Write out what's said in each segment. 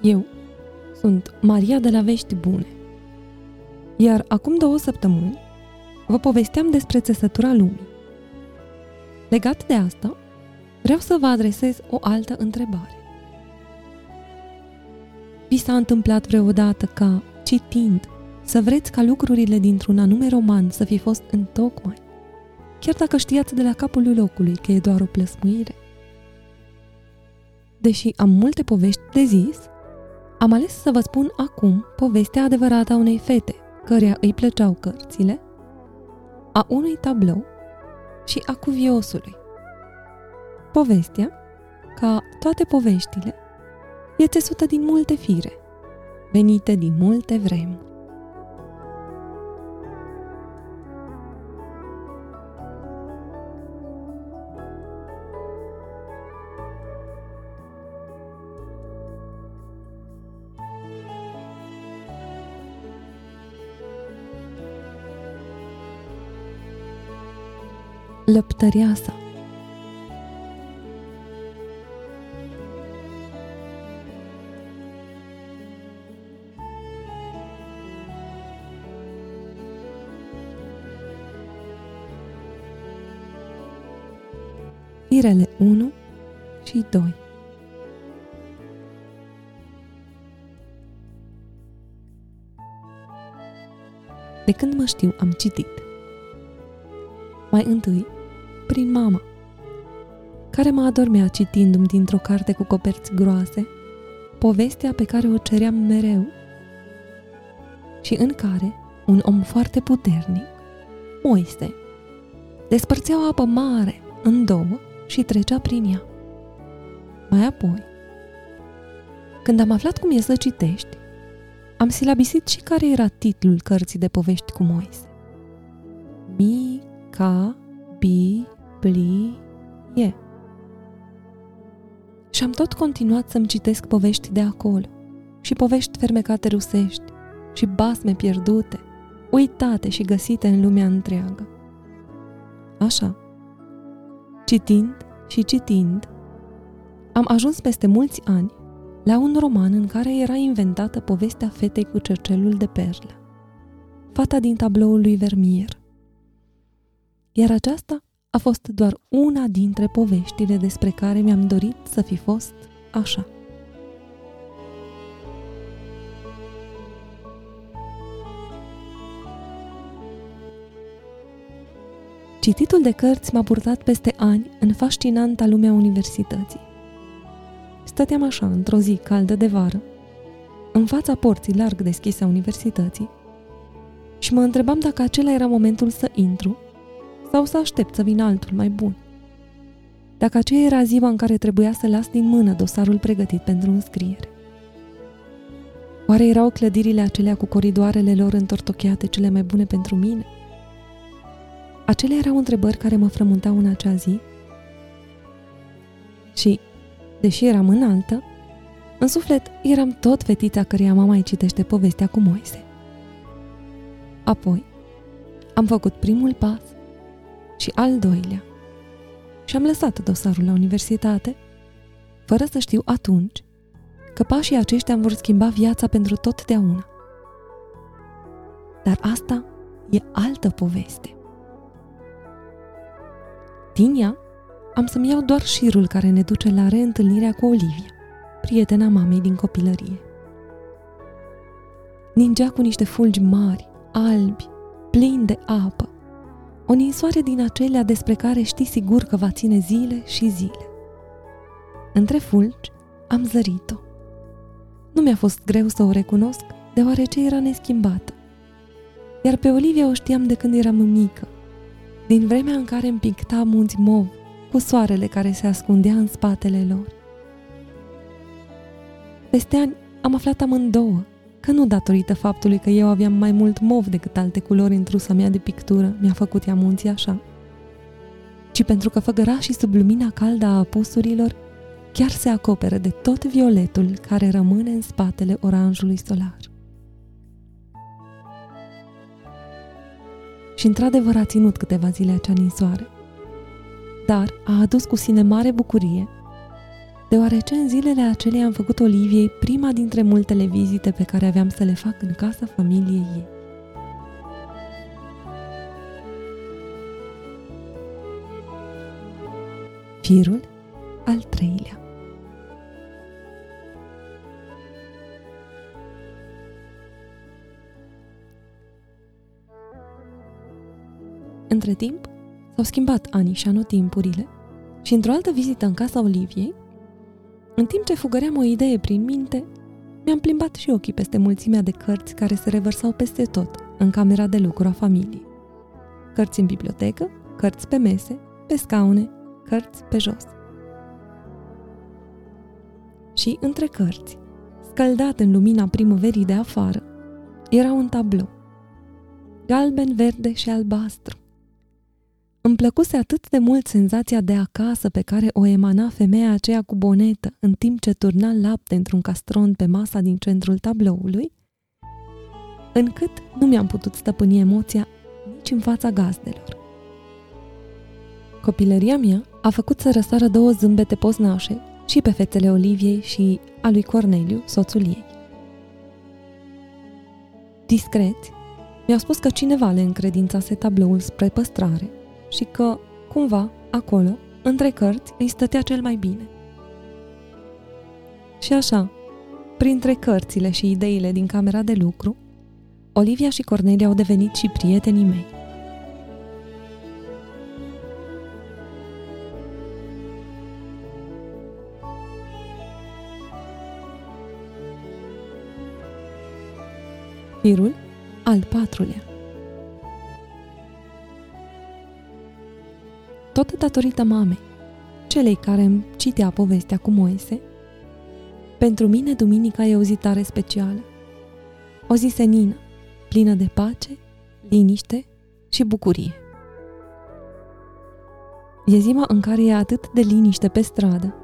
Eu sunt Maria de la Vești Bune. Iar acum două săptămâni vă povesteam despre țesătura lumii. Legat de asta, vreau să vă adresez o altă întrebare. Vi s-a întâmplat vreodată ca, citind, să vreți ca lucrurile dintr-un anume roman să fi fost în tocmai, chiar dacă știați de la capul locului că e doar o plăsmuire? Deși am multe povești de zis, am ales să vă spun acum povestea adevărată a unei fete, căreia îi plăceau cărțile, a unui tablou și a cuviosului. Povestea, ca toate poveștile, e țesută din multe fire, venite din multe vremuri. Lăptăreasa. Firele 1 și 2 De când mă știu, am citit. Mai întâi, prin mama, care mă adormea citindu-mi dintr-o carte cu coperți groase, povestea pe care o ceream mereu și în care un om foarte puternic, Moise, despărțea o apă mare în două și trecea prin ea. Mai apoi, când am aflat cum e să citești, am silabisit și care era titlul cărții de povești cu Moise. Mica, Bi, e. Și am tot continuat să-mi citesc povești de acolo și povești fermecate rusești și basme pierdute, uitate și găsite în lumea întreagă. Așa, citind și citind, am ajuns peste mulți ani la un roman în care era inventată povestea fetei cu cercelul de perlă, fata din tabloul lui Vermeer. Iar aceasta a fost doar una dintre poveștile despre care mi-am dorit să fi fost așa. Cititul de cărți m-a purtat peste ani în fascinanta lumea universității. Stăteam așa, într-o zi caldă de vară, în fața porții larg deschise a universității și mă întrebam dacă acela era momentul să intru sau să aștept să vină altul mai bun. Dacă aceea era ziua în care trebuia să las din mână dosarul pregătit pentru înscriere. Oare erau clădirile acelea cu coridoarele lor întortocheate cele mai bune pentru mine? Acelea erau întrebări care mă frământau în acea zi și, deși eram înaltă, în suflet eram tot fetița căreia mama îi citește povestea cu Moise. Apoi, am făcut primul pas și al doilea. Și am lăsat dosarul la universitate, fără să știu atunci că pașii aceștia îmi vor schimba viața pentru totdeauna. Dar asta e altă poveste. Din ea am să-mi iau doar șirul care ne duce la reîntâlnirea cu Olivia, prietena mamei din copilărie. Ningea cu niște fulgi mari, albi, plini de apă, o ninsoare din acelea despre care știi sigur că va ține zile și zile. Între fulgi am zărit-o. Nu mi-a fost greu să o recunosc, deoarece era neschimbată. Iar pe Olivia o știam de când eram mică, din vremea în care îmi picta munți mov, cu soarele care se ascundea în spatele lor. Peste ani am aflat amândouă că nu datorită faptului că eu aveam mai mult mov decât alte culori în trusa mea de pictură, mi-a făcut ea munții așa, ci pentru că făgărașii sub lumina caldă a apusurilor chiar se acoperă de tot violetul care rămâne în spatele oranjului solar. Și într-adevăr a ținut câteva zile acea ninsoare, dar a adus cu sine mare bucurie deoarece în zilele acelea am făcut Oliviei prima dintre multele vizite pe care aveam să le fac în casa familiei ei. Firul al treilea Între timp, s-au schimbat anii și anotimpurile și într-o altă vizită în casa Oliviei, în timp ce fugăream o idee prin minte, mi-am plimbat și ochii peste mulțimea de cărți care se revărsau peste tot în camera de lucru a familiei. Cărți în bibliotecă, cărți pe mese, pe scaune, cărți pe jos. Și între cărți, scăldat în lumina primăverii de afară, era un tablou. Galben, verde și albastru. Îmi plăcuse atât de mult senzația de acasă pe care o emana femeia aceea cu bonetă în timp ce turna lapte într-un castron pe masa din centrul tabloului, încât nu mi-am putut stăpâni emoția nici în fața gazdelor. Copilăria mea a făcut să răsară două zâmbete poznașe și pe fețele Oliviei și a lui Corneliu, soțul ei. Discreți, mi-au spus că cineva le încredințase tabloul spre păstrare și că, cumva, acolo, între cărți, îi stătea cel mai bine. Și așa, printre cărțile și ideile din camera de lucru, Olivia și Cornelia au devenit și prietenii mei. Firul al patrulea tot datorită mamei, celei care îmi citea povestea cu Moise. Pentru mine, duminica e o zi tare specială. O zi senină, plină de pace, liniște și bucurie. E ziua în care e atât de liniște pe stradă,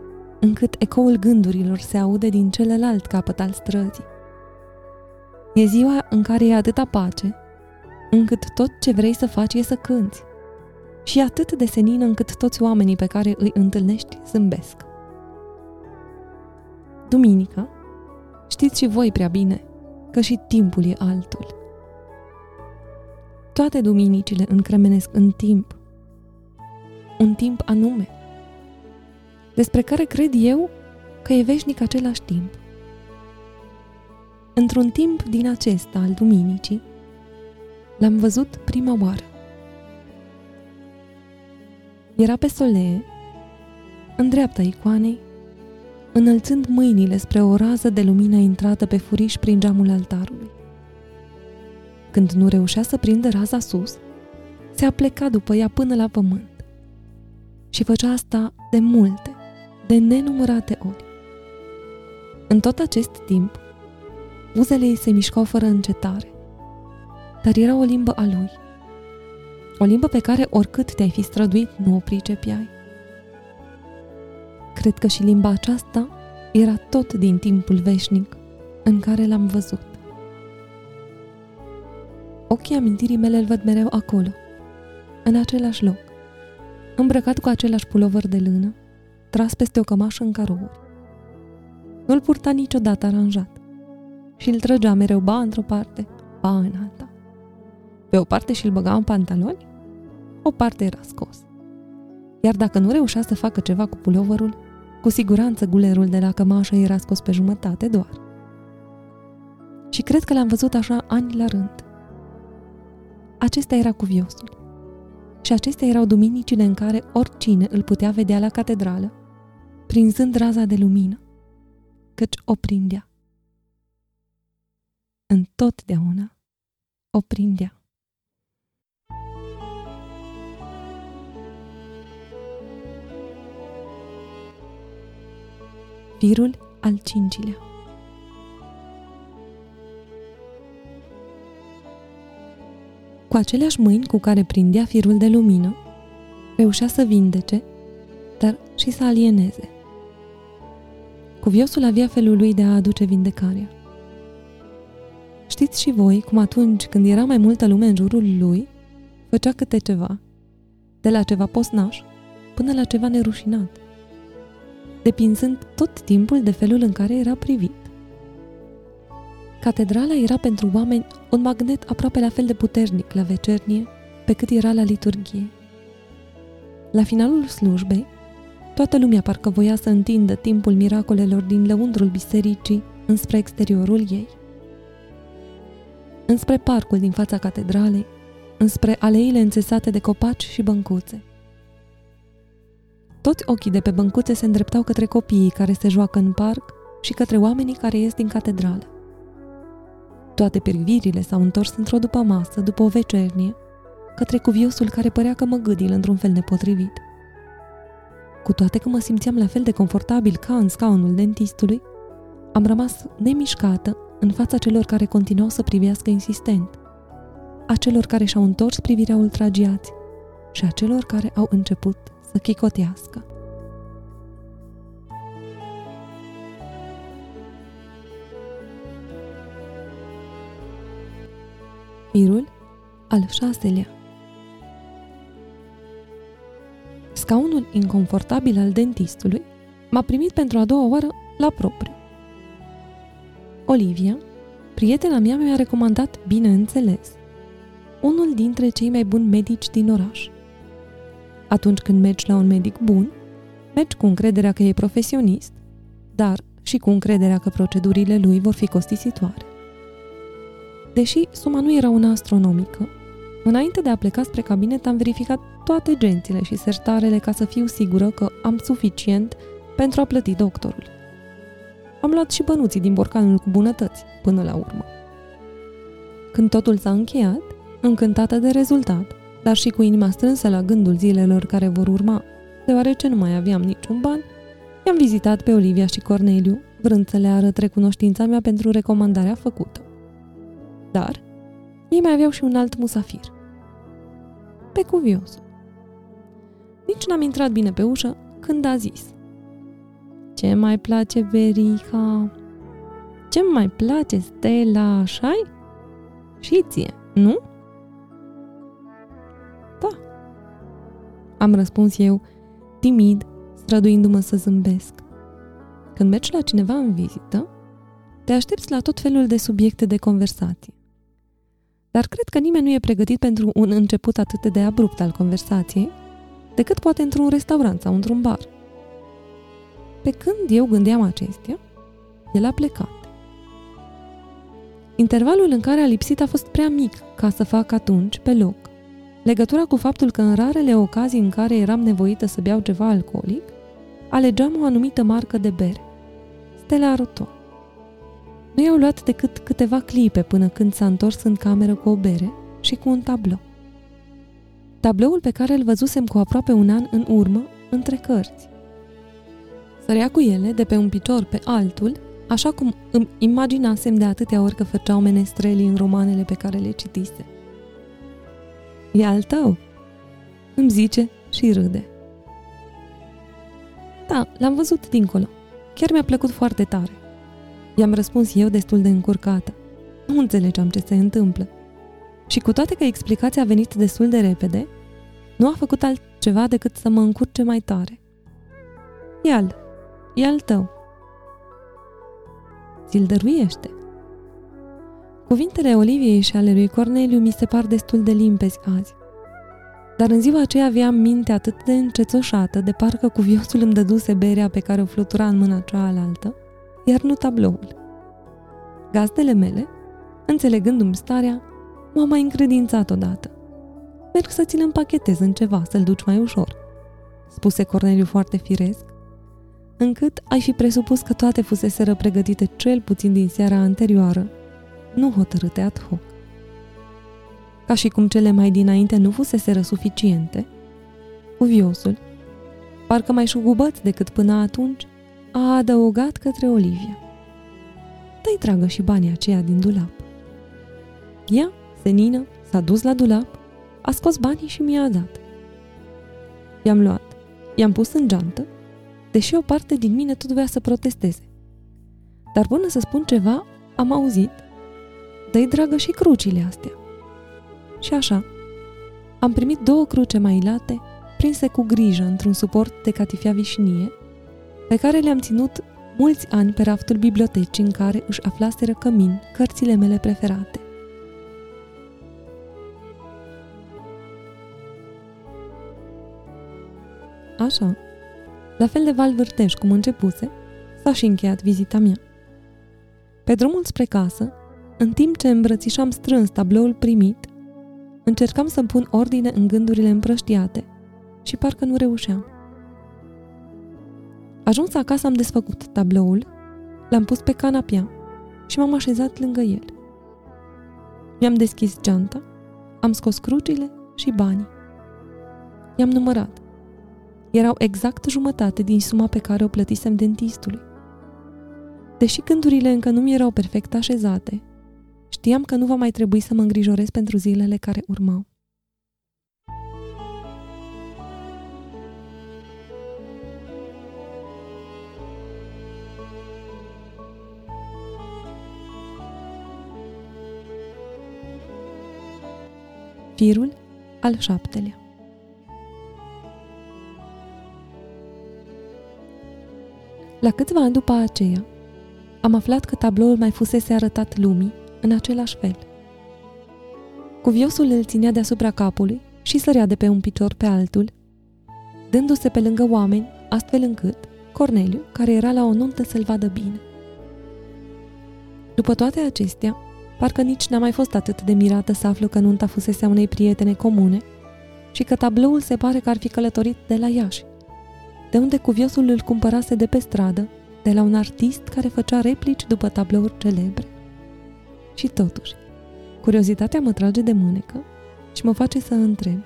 încât ecoul gândurilor se aude din celălalt capăt al străzii. E ziua în care e atâta pace, încât tot ce vrei să faci e să cânți, și atât de senină încât toți oamenii pe care îi întâlnești zâmbesc. Duminica, știți și voi prea bine că și timpul e altul. Toate duminicile încremenesc în timp, un timp anume, despre care cred eu că e veșnic același timp. Într-un timp din acesta al duminicii, l-am văzut prima oară. Era pe solee, în dreapta icoanei, înălțând mâinile spre o rază de lumină intrată pe furiș prin geamul altarului. Când nu reușea să prindă raza sus, se apleca după ea până la pământ. Și făcea asta de multe, de nenumărate ori. În tot acest timp, buzele ei se mișcau fără încetare, dar era o limbă a lui – o limbă pe care oricât te-ai fi străduit nu o pricepiai. Cred că și limba aceasta era tot din timpul veșnic în care l-am văzut. Ochii amintirii mele îl văd mereu acolo, în același loc, îmbrăcat cu același pulover de lână, tras peste o cămașă în carouri. Nu-l purta niciodată aranjat și îl trăgea mereu ba într-o parte, ba în alta. Pe o parte și-l băga în pantaloni, o parte era scos. Iar dacă nu reușea să facă ceva cu pulovărul, cu siguranță gulerul de la cămașă era scos pe jumătate doar. Și cred că l-am văzut așa ani la rând. Acesta era cuviosul. Și acestea erau duminicile în care oricine îl putea vedea la catedrală, prinzând raza de lumină, căci o prindea. Întotdeauna o prindea. Firul al cincilea Cu aceleași mâini cu care prindea firul de lumină, reușea să vindece, dar și să alieneze. Cuviosul avea felul lui de a aduce vindecarea. Știți și voi cum atunci când era mai multă lume în jurul lui, făcea câte ceva, de la ceva posnaș până la ceva nerușinat – depinzând tot timpul de felul în care era privit. Catedrala era pentru oameni un magnet aproape la fel de puternic la vecernie, pe cât era la liturghie. La finalul slujbei, toată lumea parcă voia să întindă timpul miracolelor din lăundrul bisericii înspre exteriorul ei. Înspre parcul din fața catedralei, înspre aleile înțesate de copaci și băncuțe. Toți ochii de pe băncuțe se îndreptau către copiii care se joacă în parc și către oamenii care ies din catedrală. Toate privirile s-au întors într-o după masă, după o vecernie, către cuviosul care părea că mă gâdil într-un fel nepotrivit. Cu toate că mă simțeam la fel de confortabil ca în scaunul dentistului, am rămas nemișcată în fața celor care continuau să privească insistent, a celor care și-au întors privirea ultragiați și a celor care au început să chicotească. Firul al șaselea Scaunul inconfortabil al dentistului m-a primit pentru a doua oară la propriu. Olivia, prietena mea, mi-a recomandat, bineînțeles, unul dintre cei mai buni medici din oraș. Atunci când mergi la un medic bun, mergi cu încrederea că e profesionist, dar și cu încrederea că procedurile lui vor fi costisitoare. Deși suma nu era una astronomică, înainte de a pleca spre cabinet am verificat toate gențile și sertarele ca să fiu sigură că am suficient pentru a plăti doctorul. Am luat și bănuții din borcanul cu bunătăți, până la urmă. Când totul s-a încheiat, încântată de rezultat, dar și cu inima strânsă la gândul zilelor care vor urma, deoarece nu mai aveam niciun ban, i-am vizitat pe Olivia și Corneliu, vrând să le arăt recunoștința mea pentru recomandarea făcută. Dar ei mai aveau și un alt musafir. Pe cuviosul. Nici n-am intrat bine pe ușă când a zis Ce mai place Verica? Ce mai place Stella, așa Și ție, nu? Am răspuns eu, timid, străduindu-mă să zâmbesc. Când mergi la cineva în vizită, te aștepți la tot felul de subiecte de conversație. Dar cred că nimeni nu e pregătit pentru un început atât de abrupt al conversației, decât poate într-un restaurant sau într-un bar. Pe când eu gândeam acestea, el a plecat. Intervalul în care a lipsit a fost prea mic ca să fac atunci, pe loc, legătura cu faptul că în rarele ocazii în care eram nevoită să beau ceva alcoolic, alegeam o anumită marcă de bere, Stella Artois. Nu i-au luat decât câteva clipe până când s-a întors în cameră cu o bere și cu un tablou. Tabloul pe care îl văzusem cu aproape un an în urmă, între cărți. Sărea cu ele de pe un picior pe altul, așa cum îmi imaginasem de atâtea ori că făceau menestrelii în romanele pe care le citise. E al tău? Îmi zice și râde. Da, l-am văzut dincolo. Chiar mi-a plăcut foarte tare. I-am răspuns eu destul de încurcată. Nu înțelegeam ce se întâmplă. Și cu toate că explicația a venit destul de repede, nu a făcut altceva decât să mă încurce mai tare. Ial, e al tău. Ți-l dăruiește. Cuvintele Oliviei și ale lui Corneliu mi se par destul de limpezi azi. Dar în ziua aceea aveam minte atât de încețoșată, de parcă cuviosul îmi dăduse berea pe care o flutura în mâna cealaltă, iar nu tabloul. Gazdele mele, înțelegându-mi starea, m-au mai încredințat odată. Merg să ți-l împachetez în ceva, să-l duci mai ușor, spuse Corneliu foarte firesc, încât ai fi presupus că toate fuseseră pregătite cel puțin din seara anterioară, nu hotărâte ad hoc. Ca și cum cele mai dinainte nu fuseseră suficiente, cuviosul, parcă mai șugubăț decât până atunci, a adăugat către Olivia. Dă-i tragă și banii aceia din dulap. Ea, senină, s-a dus la dulap, a scos banii și mi-a dat. I-am luat, i-am pus în geantă, deși o parte din mine tot voia să protesteze. Dar până să spun ceva, am auzit, dă-i dragă și crucile astea. Și așa, am primit două cruce mai late, prinse cu grijă într-un suport de catifia vișnie, pe care le-am ținut mulți ani pe raftul bibliotecii în care își aflaseră cămin cărțile mele preferate. Așa, la fel de valvârteș cum începuse, s-a și încheiat vizita mea. Pe drumul spre casă, în timp ce îmbrățișam strâns tabloul primit, încercam să pun ordine în gândurile împrăștiate și parcă nu reușeam. Ajuns acasă am desfăcut tabloul, l-am pus pe canapea și m-am așezat lângă el. Mi-am deschis geanta, am scos crucile și banii. I-am numărat. Erau exact jumătate din suma pe care o plătisem dentistului. Deși gândurile încă nu mi erau perfect așezate, știam că nu va mai trebui să mă îngrijorez pentru zilele care urmau. Firul al șaptelea La câțiva ani după aceea, am aflat că tabloul mai fusese arătat lumii în același fel. Cuviosul îl ținea deasupra capului și sărea de pe un picior pe altul, dându-se pe lângă oameni, astfel încât Corneliu, care era la o nuntă, să-l vadă bine. După toate acestea, parcă nici n-a mai fost atât de mirată să aflu că nunta fusese a unei prietene comune și că tabloul se pare că ar fi călătorit de la Iași, de unde cuviosul îl cumpărase de pe stradă, de la un artist care făcea replici după tablouri celebre. Și totuși, curiozitatea mă trage de mânecă și mă face să întreb.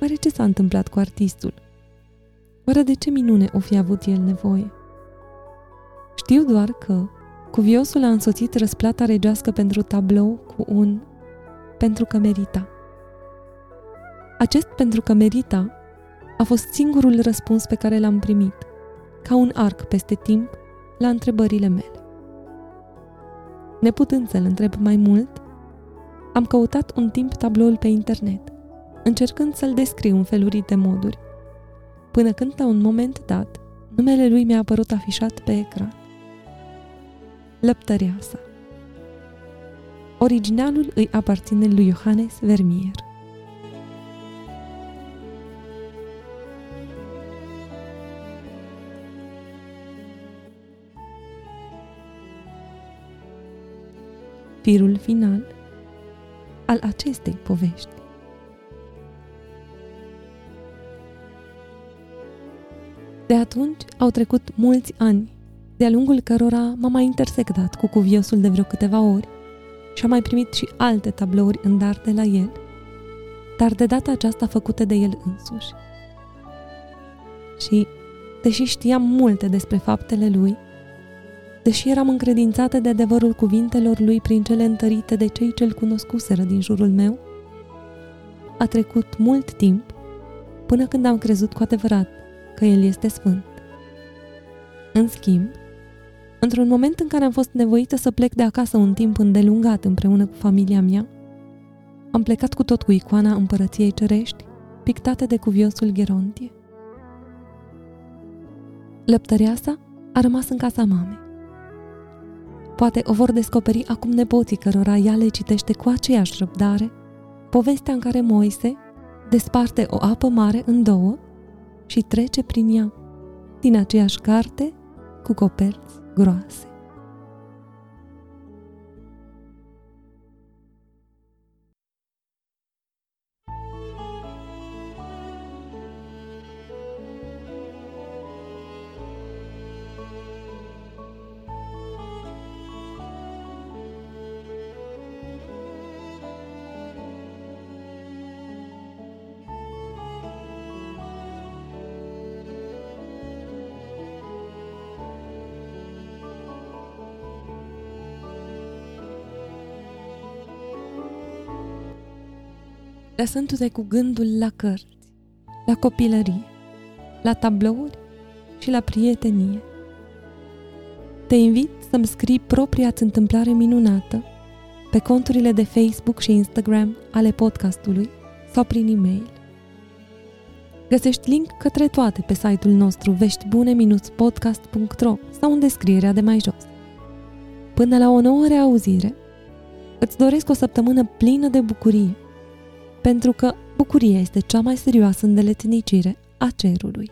Oare ce s-a întâmplat cu artistul? Oare de ce minune o fi avut el nevoie? Știu doar că cuviosul a însoțit răsplata regească pentru tablou cu un pentru că merita. Acest pentru că merita a fost singurul răspuns pe care l-am primit, ca un arc peste timp, la întrebările mele. Neputând să-l întreb mai mult, am căutat un timp tabloul pe internet, încercând să-l descriu în felurite moduri, până când, la un moment dat, numele lui mi-a apărut afișat pe ecran. Lăptăreasa Originalul îi aparține lui Johannes Vermeer. Firul final al acestei povești. De atunci au trecut mulți ani, de-a lungul cărora m-am mai intersectat cu cuviosul de vreo câteva ori și am mai primit și alte tablouri în dar de la el, dar de data aceasta făcute de el însuși. Și, deși știam multe despre faptele lui, deși eram încredințată de adevărul cuvintelor lui prin cele întărite de cei ce-l cunoscuseră din jurul meu, a trecut mult timp până când am crezut cu adevărat că el este sfânt. În schimb, într-un moment în care am fost nevoită să plec de acasă un timp îndelungat împreună cu familia mea, am plecat cu tot cu icoana împărăției cerești, pictate de cuviosul Gerontie. Lăptăreasa a rămas în casa mamei. Poate o vor descoperi acum nepoții cărora ea le citește cu aceeași răbdare povestea în care Moise desparte o apă mare în două și trece prin ea, din aceeași carte cu coperți groase. lăsându-te cu gândul la cărți, la copilărie, la tablouri și la prietenie. Te invit să-mi scrii propria-ți întâmplare minunată pe conturile de Facebook și Instagram ale podcastului sau prin e-mail. Găsești link către toate pe site-ul nostru veștibune-podcast.ro sau în descrierea de mai jos. Până la o nouă reauzire, îți doresc o săptămână plină de bucurie pentru că bucuria este cea mai serioasă îndeletnicire a cerului.